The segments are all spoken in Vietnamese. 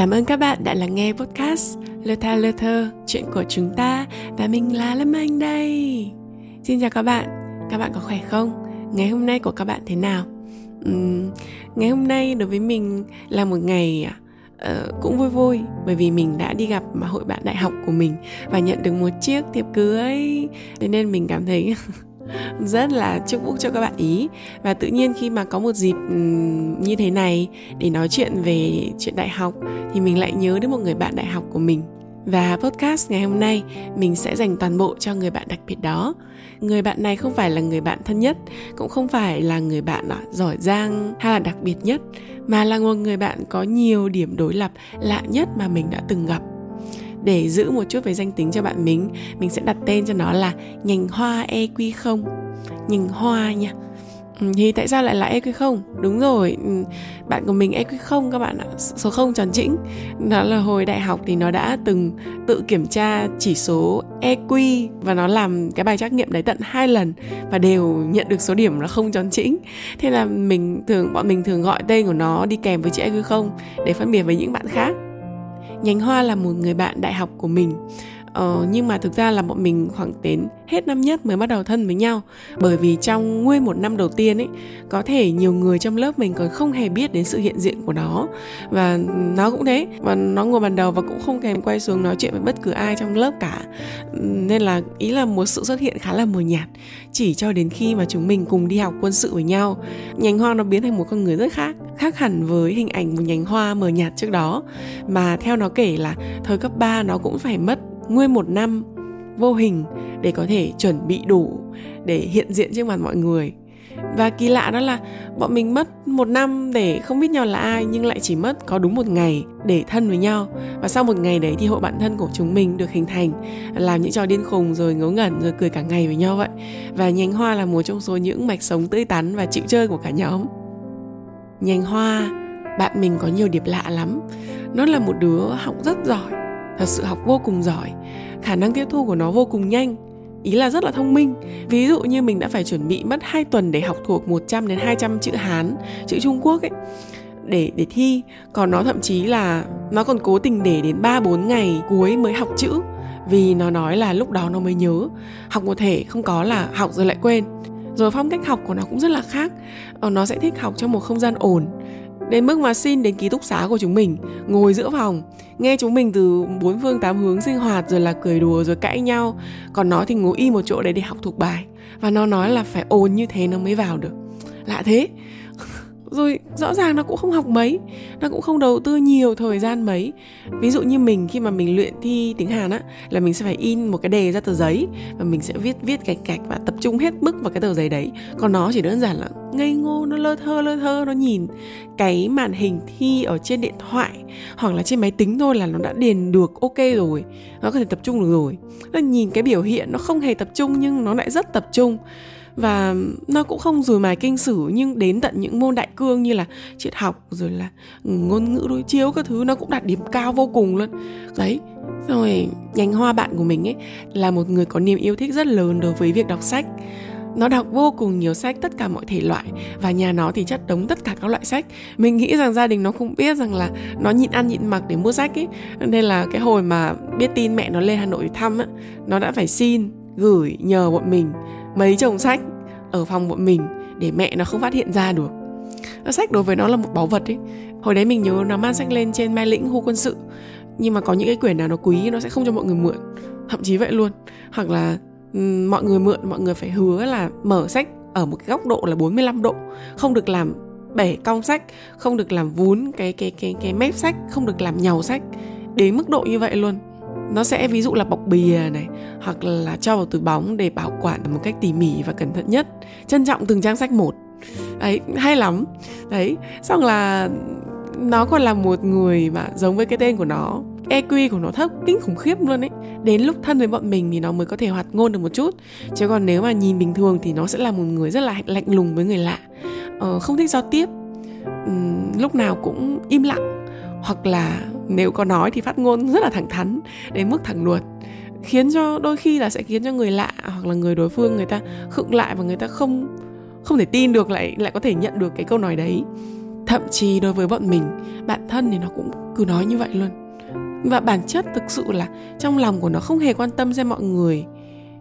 Cảm ơn các bạn đã lắng nghe podcast Lơ tha lơ thơ, chuyện của chúng ta và mình là Lâm Anh đây. Xin chào các bạn, các bạn có khỏe không? Ngày hôm nay của các bạn thế nào? Uhm, ngày hôm nay đối với mình là một ngày uh, cũng vui vui bởi vì mình đã đi gặp mà hội bạn đại học của mình và nhận được một chiếc thiệp cưới thế nên mình cảm thấy rất là chúc phúc cho các bạn ý. Và tự nhiên khi mà có một dịp ừ, như thế này để nói chuyện về chuyện đại học, thì mình lại nhớ đến một người bạn đại học của mình. Và podcast ngày hôm nay, mình sẽ dành toàn bộ cho người bạn đặc biệt đó. Người bạn này không phải là người bạn thân nhất, cũng không phải là người bạn à, giỏi giang hay là đặc biệt nhất, mà là một người bạn có nhiều điểm đối lập lạ nhất mà mình đã từng gặp để giữ một chút về danh tính cho bạn mình mình sẽ đặt tên cho nó là nhành hoa eq không nhành hoa nha ừ, thì tại sao lại là EQ không? Đúng rồi, ừ, bạn của mình EQ không các bạn ạ, số không tròn chỉnh. Đó là hồi đại học thì nó đã từng tự kiểm tra chỉ số EQ và nó làm cái bài trắc nghiệm đấy tận hai lần và đều nhận được số điểm là không tròn chỉnh. Thế là mình thường bọn mình thường gọi tên của nó đi kèm với chữ EQ không để phân biệt với những bạn khác nhánh hoa là một người bạn đại học của mình. Ờ, nhưng mà thực ra là bọn mình khoảng đến hết năm nhất mới bắt đầu thân với nhau. Bởi vì trong nguyên một năm đầu tiên ấy có thể nhiều người trong lớp mình còn không hề biết đến sự hiện diện của nó. Và nó cũng thế và nó ngồi bàn đầu và cũng không kèm quay xuống nói chuyện với bất cứ ai trong lớp cả. Nên là ý là một sự xuất hiện khá là mờ nhạt chỉ cho đến khi mà chúng mình cùng đi học quân sự với nhau. Nhánh hoa nó biến thành một con người rất khác khác hẳn với hình ảnh một nhánh hoa mờ nhạt trước đó. Mà theo nó kể là thời cấp 3 nó cũng phải mất nguyên một năm vô hình để có thể chuẩn bị đủ để hiện diện trước mặt mọi người. Và kỳ lạ đó là bọn mình mất một năm để không biết nhau là ai, nhưng lại chỉ mất có đúng một ngày để thân với nhau. Và sau một ngày đấy thì hội bạn thân của chúng mình được hình thành, làm những trò điên khùng rồi ngớ ngẩn rồi cười cả ngày với nhau vậy. Và nhánh hoa là một trong số những mạch sống tươi tắn và chịu chơi của cả nhóm. Nhánh hoa, bạn mình có nhiều điểm lạ lắm. Nó là một đứa học rất giỏi thật sự học vô cùng giỏi. Khả năng tiếp thu của nó vô cùng nhanh. Ý là rất là thông minh. Ví dụ như mình đã phải chuẩn bị mất 2 tuần để học thuộc 100 đến 200 chữ Hán, chữ Trung Quốc ấy, để để thi. Còn nó thậm chí là nó còn cố tình để đến 3 4 ngày cuối mới học chữ, vì nó nói là lúc đó nó mới nhớ. Học một thể không có là học rồi lại quên. Rồi phong cách học của nó cũng rất là khác. Ờ, nó sẽ thích học trong một không gian ổn Đến mức mà xin đến ký túc xá của chúng mình, Ngồi giữa phòng, Nghe chúng mình từ bốn phương tám hướng sinh hoạt Rồi là cười đùa rồi cãi nhau. Còn nó thì ngồi y một chỗ đấy để học thuộc bài, Và nó nói là phải ồn như thế nó mới vào được. Lạ thế rồi rõ ràng nó cũng không học mấy, nó cũng không đầu tư nhiều thời gian mấy. Ví dụ như mình, khi mà mình luyện thi tiếng hàn á, là mình sẽ phải in một cái đề ra tờ giấy và mình sẽ viết viết cạch cạch và tập trung hết mức vào cái tờ giấy đấy. Còn nó chỉ đơn giản là ngây ngô, nó lơ thơ lơ thơ, nó nhìn cái màn hình thi ở trên điện thoại hoặc là trên máy tính thôi là nó đã điền được ok rồi, nó có thể tập trung được rồi. Nó nhìn cái biểu hiện, nó không hề tập trung nhưng nó lại rất tập trung và nó cũng không rùi mài kinh sử, nhưng đến tận những môn đại cương như là triết học, rồi là ngôn ngữ đối chiếu các thứ, nó cũng đạt điểm cao vô cùng luôn. Đấy rồi nhánh hoa bạn của mình ấy là một người có niềm yêu thích rất lớn đối với việc đọc sách. Nó đọc vô cùng nhiều sách, tất cả mọi thể loại, và nhà nó thì chất đống tất cả các loại sách. Mình nghĩ rằng gia đình nó không biết rằng là nó nhịn ăn nhịn mặc để mua sách ấy. Nên là cái hồi mà biết tin mẹ nó lên hà nội thăm á, nó đã phải xin, gửi nhờ bọn mình mấy chồng sách ở phòng bọn mình để mẹ nó không phát hiện ra được. Sách đối với nó là một báu vật ấy. Hồi đấy mình nhớ nó mang sách lên trên mai lĩnh khu quân sự. Nhưng mà có những cái quyển nào nó quý nó sẽ không cho mọi người mượn. Thậm chí vậy luôn. Hoặc là mọi người mượn, mọi người phải hứa là mở sách ở một cái góc độ là 45 độ. Không được làm bể cong sách, không được làm vún cái cái cái cái mép sách, không được làm nhàu sách. Đến mức độ như vậy luôn nó sẽ ví dụ là bọc bìa này hoặc là cho vào túi bóng để bảo quản một cách tỉ mỉ và cẩn thận nhất. Trân trọng từng trang sách một. Đấy hay lắm. Đấy xong là nó còn là một người mà giống với cái tên của nó. EQ của nó thấp kinh khủng khiếp luôn ấy. Đến lúc thân với bọn mình thì nó mới có thể hoạt ngôn được một chút. Chứ còn nếu mà nhìn bình thường thì nó sẽ là một người rất là lạnh lùng với người lạ. Ờ, Không thích giao tiếp. Uhm, Lúc nào cũng im lặng Hoặc là nếu có nói thì phát ngôn rất là thẳng thắn, đến mức thẳng luật, khiến cho đôi khi là sẽ khiến cho người lạ hoặc là người đối phương người ta khựng lại và người ta không không thể tin được, lại lại có thể nhận được cái câu nói đấy. Thậm chí đối với bọn mình bạn thân thì nó cũng cứ nói như vậy luôn. Và bản chất thực sự là trong lòng của nó không hề quan tâm xem mọi người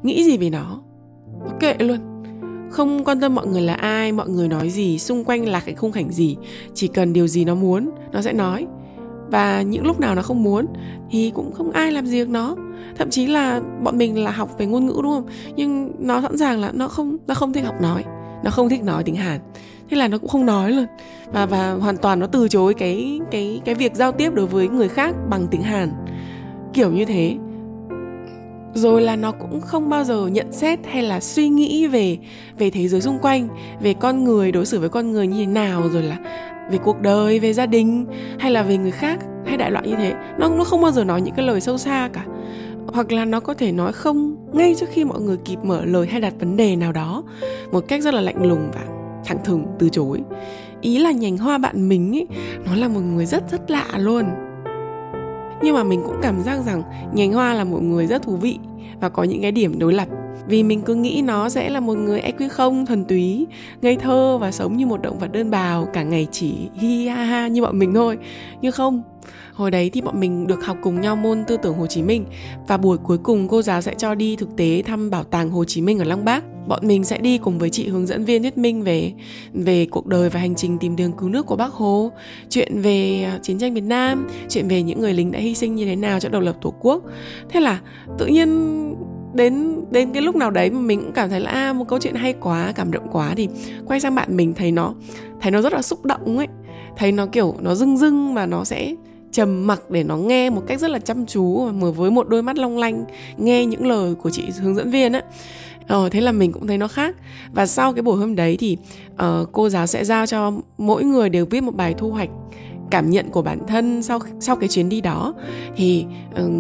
nghĩ gì về nó. Nó kệ luôn. Không quan tâm mọi người là ai, mọi người nói gì, xung quanh là cái khung cảnh gì. Chỉ cần điều gì nó muốn, nó sẽ nói và những lúc nào nó không muốn thì cũng không ai làm gì được nó. Thậm chí là bọn mình là học về ngôn ngữ đúng không? Nhưng nó sẵn sàng là nó không nó không thích học nói. Nó không thích nói tiếng hàn. Thế là nó cũng không nói luôn. Và và hoàn toàn nó từ chối cái cái cái việc giao tiếp đối với người khác bằng tiếng hàn. Kiểu như thế. Rồi là nó cũng không bao giờ nhận xét hay là suy nghĩ về về thế giới xung quanh, về con người, đối xử với con người như thế nào, rồi là về cuộc đời, về gia đình, hay là về người khác, hay đại loại như thế, nó nó không bao giờ nói những cái lời sâu xa cả. Hoặc là nó có thể nói không ngay trước khi mọi người kịp mở lời hay đặt vấn đề nào đó một cách rất là lạnh lùng và thẳng thừng, từ chối. Ý là nhành hoa bạn mình ấy nó là một người rất rất lạ luôn. Nhưng mà mình cũng cảm giác rằng nhành hoa là một người rất thú vị và có những cái điểm đối lập vì mình cứ nghĩ nó sẽ là một người EQ không thuần túy ngây thơ và sống như một động vật đơn bào cả ngày chỉ hi ha ha như bọn mình thôi nhưng không Hồi đấy thì bọn mình được học cùng nhau môn tư tưởng Hồ Chí Minh và buổi cuối cùng cô giáo sẽ cho đi thực tế thăm bảo tàng Hồ Chí Minh ở Lăng Bác. Bọn mình sẽ đi cùng với chị hướng dẫn viên thuyết minh về về cuộc đời và hành trình tìm đường cứu nước của Bác Hồ, chuyện về à, chiến tranh Việt Nam, chuyện về những người lính đã hy sinh như thế nào cho độc lập Tổ quốc. Thế là tự nhiên đến đến cái lúc nào đấy mà mình cũng cảm thấy là à, một câu chuyện hay quá cảm động quá thì quay sang bạn mình thấy nó thấy nó rất là xúc động ấy. Thấy nó kiểu nó rưng rưng mà nó sẽ trầm mặc để nó nghe một cách rất là chăm chú mà với một đôi mắt long lanh nghe những lời của chị hướng dẫn viên á. Ờ, thế là mình cũng thấy nó khác. Và sau cái buổi hôm đấy thì uh, cô giáo sẽ giao cho mỗi người đều viết một bài thu hoạch cảm nhận của bản thân sau sau cái chuyến đi đó. Thì uh,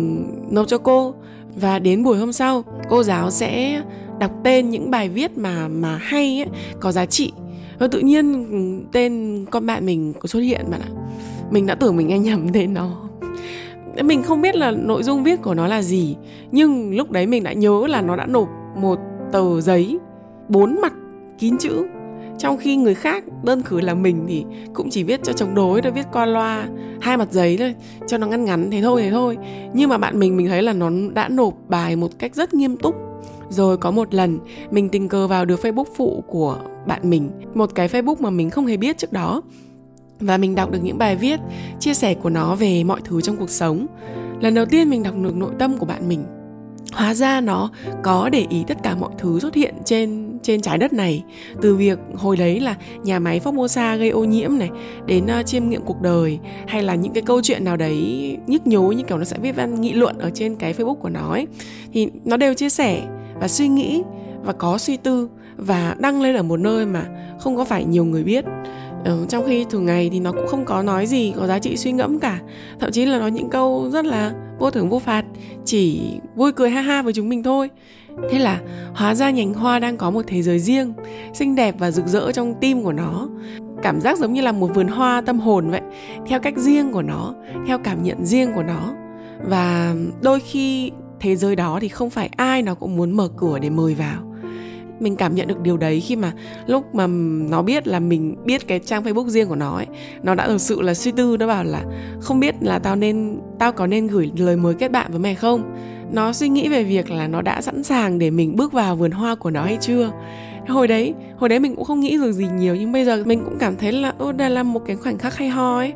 nộp cho cô và đến buổi hôm sau cô giáo sẽ đọc tên những bài viết mà mà hay ấy, có giá trị. Và tự nhiên tên con bạn mình có xuất hiện bạn ạ. Mình đã tưởng mình nghe nhầm tên nó. Mình không biết là nội dung viết của nó là gì nhưng lúc đấy mình đã nhớ là nó đã nộp một tờ giấy bốn mặt kín chữ trong khi người khác đơn cử là mình thì cũng chỉ viết cho chống đối thôi, viết qua loa, hai mặt giấy thôi, cho nó ngắn ngắn, thế thôi thế thôi. Nhưng mà bạn mình mình thấy là nó đã nộp bài một cách rất nghiêm túc. Rồi có một lần, mình tình cờ vào được facebook phụ của bạn mình, một cái facebook mà mình không hề biết trước đó. Và mình đọc được những bài viết, chia sẻ của nó về mọi thứ trong cuộc sống. Lần đầu tiên mình đọc được nội tâm của bạn mình. Hóa ra nó có để ý tất cả mọi thứ xuất hiện trên trên trái đất này. Từ việc hồi đấy là nhà máy Formosa gây ô nhiễm này đến uh, chiêm nghiệm cuộc đời hay là những cái câu chuyện nào đấy nhức nhối như kiểu nó sẽ viết văn nghị luận ở trên cái Facebook của nó ấy thì nó đều chia sẻ và suy nghĩ và có suy tư và đăng lên ở một nơi mà không có phải nhiều người biết ừ, trong khi thường ngày thì nó cũng không có nói gì có giá trị suy ngẫm cả. Thậm chí là nói những câu rất là vô thưởng vô phạt chỉ vui cười ha ha với chúng mình thôi. Thế là hóa ra nhành hoa đang có một thế giới riêng xinh đẹp và rực rỡ trong tim của nó. Cảm giác giống như là một vườn hoa tâm hồn vậy theo cách riêng của nó theo cảm nhận riêng của nó. Và đôi khi thế giới đó thì không phải ai nó cũng muốn mở cửa để mời vào mình cảm nhận được điều đấy khi mà lúc mà nó biết là mình biết cái trang facebook riêng của nó ấy, nó đã thực sự là suy tư, nó bảo là không biết là tao nên, tao có nên gửi lời mời kết bạn với mày không? Nó suy nghĩ về việc là nó đã sẵn sàng để mình bước vào vườn hoa của nó hay chưa? Hồi đấy hồi đấy mình cũng không nghĩ được gì nhiều, nhưng bây giờ mình cũng cảm thấy là, ô, đây là một cái khoảnh khắc hay ho ấy.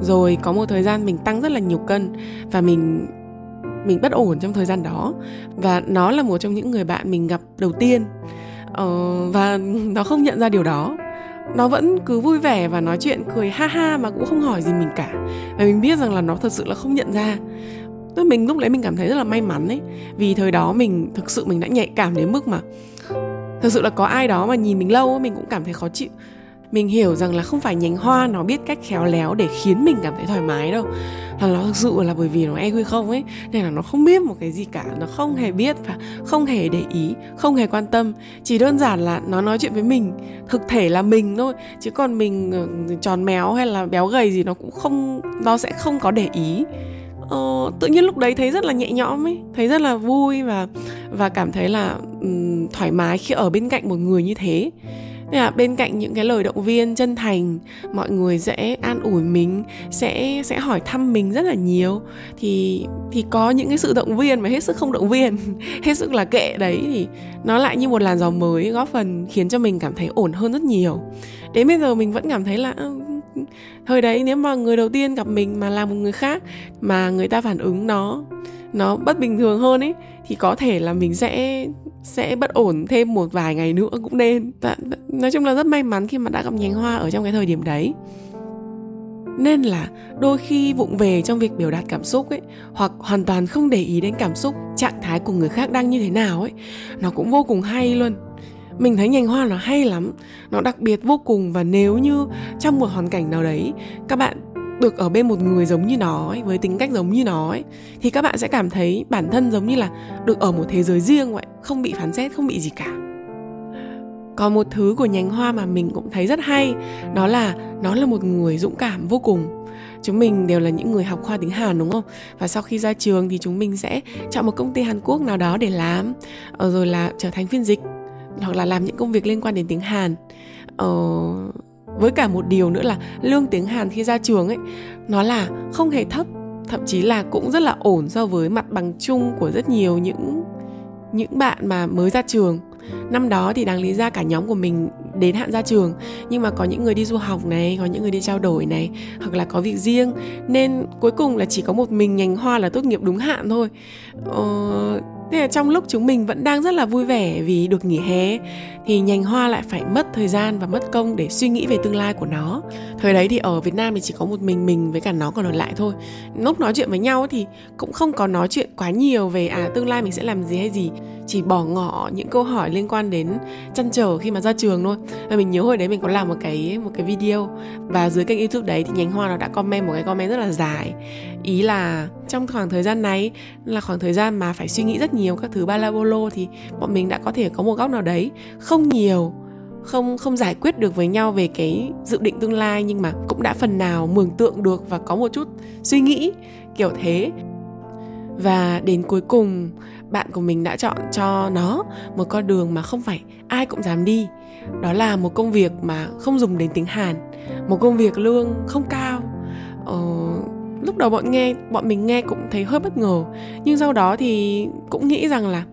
Rồi có một thời gian mình tăng rất là nhiều cân và mình mình bất ổn trong thời gian đó. Và nó là một trong những người bạn mình gặp đầu tiên. Ờ, và nó không nhận ra điều đó. Nó vẫn cứ vui vẻ và nói chuyện cười ha ha mà cũng không hỏi gì mình cả. Và mình biết rằng là nó thật sự là không nhận ra. Tức mình lúc đấy mình cảm thấy rất là may mắn ấy. Vì thời đó mình thực sự mình đã nhạy cảm đến mức mà thực sự là có ai đó mà nhìn mình lâu mình cũng cảm thấy khó chịu mình hiểu rằng là không phải nhánh hoa nó biết cách khéo léo để khiến mình cảm thấy thoải mái đâu. Là nó thực sự là bởi vì nó EQ không ấy nên là nó không biết một cái gì cả nó không hề biết và không hề để ý không hề quan tâm. Chỉ đơn giản là nó nói chuyện với mình thực thể là mình thôi. Chứ còn mình ờ, tròn méo hay là béo gầy gì nó cũng không nó sẽ không có để ý. Ờ, tự nhiên lúc đấy thấy rất là nhẹ nhõm ấy thấy rất là vui và và cảm thấy là um, thoải mái khi ở bên cạnh một người như thế. Nên là bên cạnh những cái lời động viên, chân thành, mọi người sẽ an ủi mình, sẽ sẽ hỏi thăm mình rất là nhiều. Thì thì có những cái sự động viên mà hết sức không động viên, hết sức là kệ đấy, thì nó lại như một làn gió mới góp phần khiến cho mình cảm thấy ổn hơn rất nhiều. Đến bây giờ mình vẫn cảm thấy là thời đấy, nếu mà người đầu tiên gặp mình mà là một người khác mà người ta phản ứng nó nó bất bình thường hơn ấy, thì có thể là mình sẽ sẽ bất ổn thêm một vài ngày nữa cũng nên. Dạ, dạ, nói chung là rất may mắn khi mà đã gặp nhánh hoa ở trong cái thời điểm đấy. Nên là đôi khi vụng về trong việc biểu đạt cảm xúc ấy, hoặc hoàn toàn không để ý đến cảm xúc, trạng thái của người khác đang như thế nào ấy, nó cũng vô cùng hay luôn. Mình thấy nhành hoa nó hay lắm, nó đặc biệt vô cùng và nếu như trong một hoàn cảnh nào đấy, các bạn được ở bên một người giống như nó ấy, với tính cách giống như nó ấy, thì các bạn sẽ cảm thấy bản thân giống như là được ở một thế giới riêng vậy không bị phán xét không bị gì cả còn một thứ của nhánh hoa mà mình cũng thấy rất hay đó là nó là một người dũng cảm vô cùng chúng mình đều là những người học khoa tiếng Hàn đúng không? Và sau khi ra trường thì chúng mình sẽ chọn một công ty Hàn Quốc nào đó để làm ờ, rồi là trở thành phiên dịch hoặc là làm những công việc liên quan đến tiếng Hàn. Ờ, với cả một điều nữa là lương tiếng Hàn khi ra trường ấy, nó là không hề thấp, thậm chí là cũng rất là ổn so với mặt bằng chung của rất nhiều những những bạn mà mới ra trường năm đó thì đáng lý ra cả nhóm của mình đến hạn ra trường nhưng mà có những người đi du học này có những người đi trao đổi này hoặc là có việc riêng nên cuối cùng là chỉ có một mình nhành hoa là tốt nghiệp đúng hạn thôi ờ, Thế là trong lúc chúng mình vẫn đang rất là vui vẻ vì được nghỉ hè thì nhành hoa lại phải mất thời gian và mất công để suy nghĩ về tương lai của nó. Thời đấy thì ở Việt Nam thì chỉ có một mình mình với cả nó còn ở lại thôi. Lúc nói chuyện với nhau thì cũng không có nói chuyện quá nhiều về à tương lai mình sẽ làm gì hay gì, chỉ bỏ ngỏ những câu hỏi liên quan đến chăn trở khi mà ra trường thôi. Và mình nhớ hồi đấy mình có làm một cái một cái video và dưới kênh YouTube đấy thì nhánh hoa nó đã comment một cái comment rất là dài. Ý là trong khoảng thời gian này là khoảng thời gian mà phải suy nghĩ rất nhiều các thứ ba la bolo thì bọn mình đã có thể có một góc nào đấy không nhiều, không không giải quyết được với nhau về cái dự định tương lai, nhưng mà cũng đã phần nào mường tượng được và có một chút suy nghĩ kiểu thế và đến cuối cùng bạn của mình đã chọn cho nó một con đường mà không phải ai cũng dám đi. Đó là một công việc mà không dùng đến tiếng hàn một công việc lương không cao. Ờ, lúc đầu bọn nghe bọn mình nghe cũng thấy hơi bất ngờ nhưng sau đó thì cũng nghĩ rằng là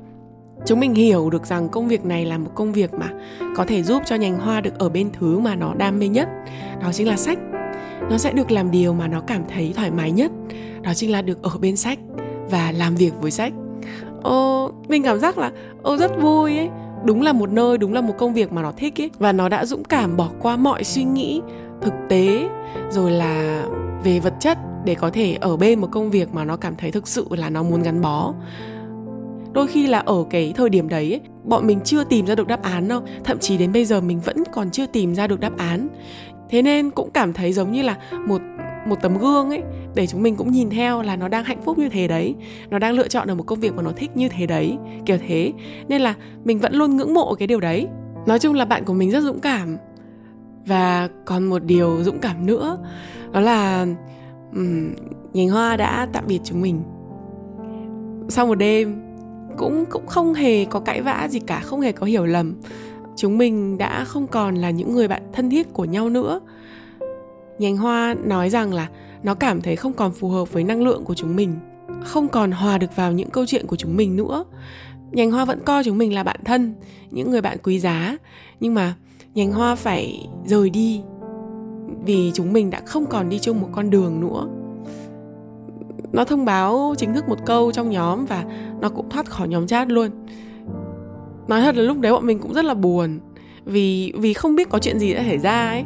chúng mình hiểu được rằng công việc này là một công việc mà có thể giúp cho nhành hoa được ở bên thứ mà nó đam mê nhất. Đó chính là sách. Nó sẽ được làm điều mà nó cảm thấy thoải mái nhất. Đó chính là được ở bên sách và làm việc với sách. Ô mình cảm giác là ô rất vui ấy. Đúng là một nơi đúng là một công việc mà nó thích ấy. Và nó đã dũng cảm bỏ qua mọi suy nghĩ thực tế rồi là về vật chất để có thể ở bên một công việc mà nó cảm thấy thực sự là nó muốn gắn bó. Đôi khi là ở cái thời điểm đấy ấy, bọn mình chưa tìm ra được đáp án đâu. Thậm chí đến bây giờ mình vẫn còn chưa tìm ra được đáp án. Thế nên cũng cảm thấy giống như là một một tấm gương ấy để chúng mình cũng nhìn theo là nó đang hạnh phúc như thế đấy. Nó đang lựa chọn được một công việc mà nó thích như thế đấy. Kiểu thế. Nên là mình vẫn luôn ngưỡng mộ cái điều đấy. Nói chung là bạn của mình rất dũng cảm. Và còn một điều dũng cảm nữa đó là um, nhành hoa đã tạm biệt chúng mình. Sau một đêm cũng cũng không hề có cãi vã gì cả không hề có hiểu lầm. Chúng mình đã không còn là những người bạn thân thiết của nhau nữa. Nhành hoa nói rằng là nó cảm thấy không còn phù hợp với năng lượng của chúng mình, không còn hòa được vào những câu chuyện của chúng mình nữa. Nhành hoa vẫn coi chúng mình là bạn thân, những người bạn quý giá, nhưng mà nhành hoa phải rời đi vì chúng mình đã không còn đi chung một con đường nữa. Nó thông báo chính thức một câu trong nhóm và nó cũng thoát khỏi nhóm chat luôn. Nói thật là lúc đấy bọn mình cũng rất là buồn, vì vì không biết có chuyện gì đã xảy ra ấy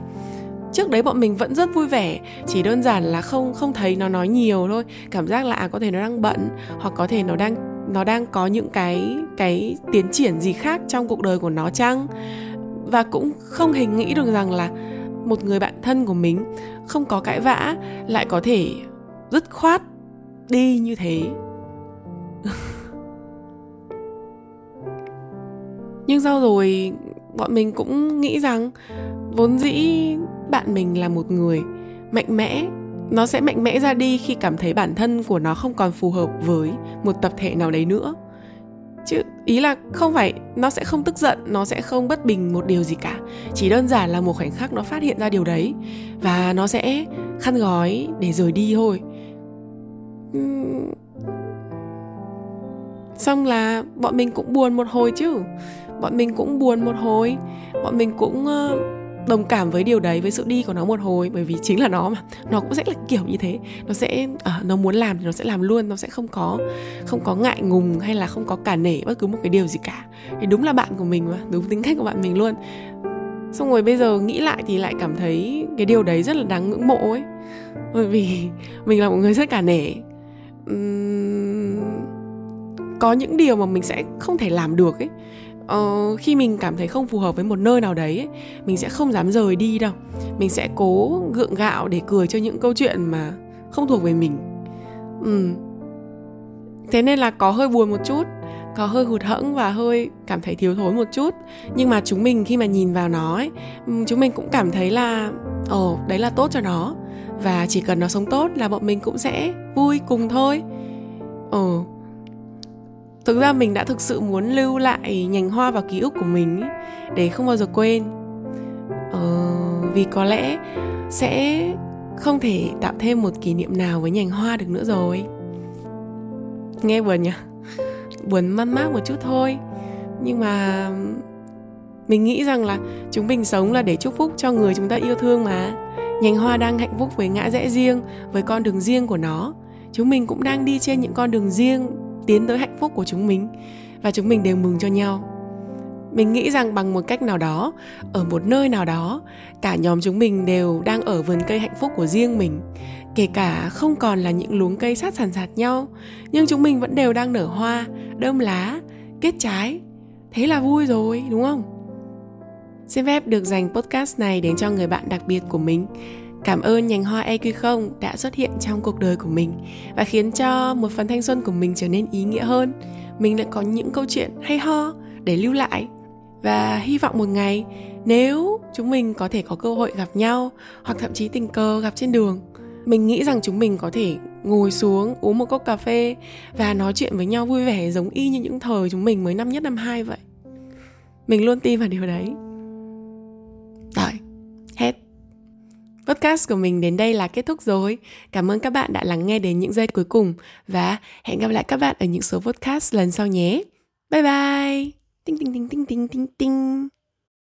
trước đấy bọn mình vẫn rất vui vẻ chỉ đơn giản là không không thấy nó nói nhiều thôi. Cảm giác là à, có thể nó đang bận hoặc có thể nó đang nó đang có những cái cái tiến triển gì khác trong cuộc đời của nó chăng? Và cũng không hề nghĩ được rằng là một người bạn thân của mình không có cãi vã lại có thể dứt khoát đi như thế. Nhưng sau rồi bọn mình cũng nghĩ rằng vốn dĩ bạn mình là một người mạnh mẽ nó sẽ mạnh mẽ ra đi khi cảm thấy bản thân của nó không còn phù hợp với một tập thể nào đấy nữa. Chứ ý là không phải nó sẽ không tức giận nó sẽ không bất bình một điều gì cả. Chỉ đơn giản là một khoảnh khắc nó phát hiện ra điều đấy và nó sẽ khăn gói để rời đi thôi. Xong là bọn mình cũng buồn một hồi chứ. Bọn mình cũng buồn một hồi. Bọn mình cũng uh, đồng cảm với điều đấy với sự đi của nó một hồi bởi vì chính là nó mà. Nó cũng sẽ là kiểu như thế. Nó sẽ à, nó muốn làm thì nó sẽ làm luôn nó sẽ không có không có ngại ngùng hay là không có cả nể bất cứ một cái điều gì cả. Thì đúng là bạn của mình mà đúng tính cách của bạn mình luôn. Xong rồi bây giờ nghĩ lại thì lại cảm thấy cái điều đấy rất là đáng ngưỡng mộ ấy. Bởi vì mình là một người rất cả nể. Uhm, có những điều mà mình sẽ không thể làm được ấy uh, khi mình cảm thấy không phù hợp với một nơi nào đấy ấy, mình sẽ không dám rời đi đâu. Mình sẽ cố gượng gạo để cười cho những câu chuyện mà không thuộc về mình. Ừ. thế nên là có hơi buồn một chút có hơi hụt hẫng và hơi cảm thấy thiếu thốn một chút. Nhưng mà chúng mình khi mà nhìn vào nó ấy chúng mình cũng cảm thấy là ồ đấy là tốt cho nó. Và chỉ cần nó sống tốt là bọn mình cũng sẽ vui cùng thôi. Ờ thực ra mình đã thực sự muốn lưu lại nhành hoa và ký ức của mình để không bao giờ quên. Ờ, vì có lẽ sẽ không thể tạo thêm một kỷ niệm nào với nhành hoa được nữa rồi. Nghe buồn nhỉ? Buồn man mác một chút thôi. Nhưng mà mình nghĩ rằng là chúng mình sống là để chúc phúc cho người chúng ta yêu thương mà. Nhành hoa đang hạnh phúc với ngã rẽ riêng với con đường riêng của nó. Chúng mình cũng đang đi trên những con đường riêng tiến tới hạnh phúc của chúng mình, và chúng mình đều mừng cho nhau. Mình nghĩ rằng bằng một cách nào đó, ở một nơi nào đó, cả nhóm chúng mình đều đang ở vườn cây hạnh phúc của riêng mình. Kể cả không còn là những luống cây sát sàn sạt nhau, nhưng chúng mình vẫn đều đang nở hoa, đơm lá, kết trái. Thế là vui rồi, đúng không? Xin phép được dành podcast này đến cho người bạn đặc biệt của mình. Cảm ơn nhành hoa EQ không đã xuất hiện trong cuộc đời của mình và khiến cho một phần thanh xuân của mình trở nên ý nghĩa hơn. Mình lại có những câu chuyện hay ho để lưu lại. Và hy vọng một ngày, nếu chúng mình có thể có cơ hội gặp nhau hoặc thậm chí tình cờ gặp trên đường, mình nghĩ rằng chúng mình có thể ngồi xuống, uống một cốc cà phê và nói chuyện với nhau vui vẻ giống y như những thời chúng mình mới năm nhất, năm hai vậy. Mình luôn tin vào điều đấy. Rồi, hết. Podcast của mình đến đây là kết thúc rồi. Cảm ơn các bạn đã lắng nghe đến những giây cuối cùng và hẹn gặp lại các bạn ở những số podcast lần sau nhé. Bye bye. Tinh tinh tinh tinh tinh tinh tinh.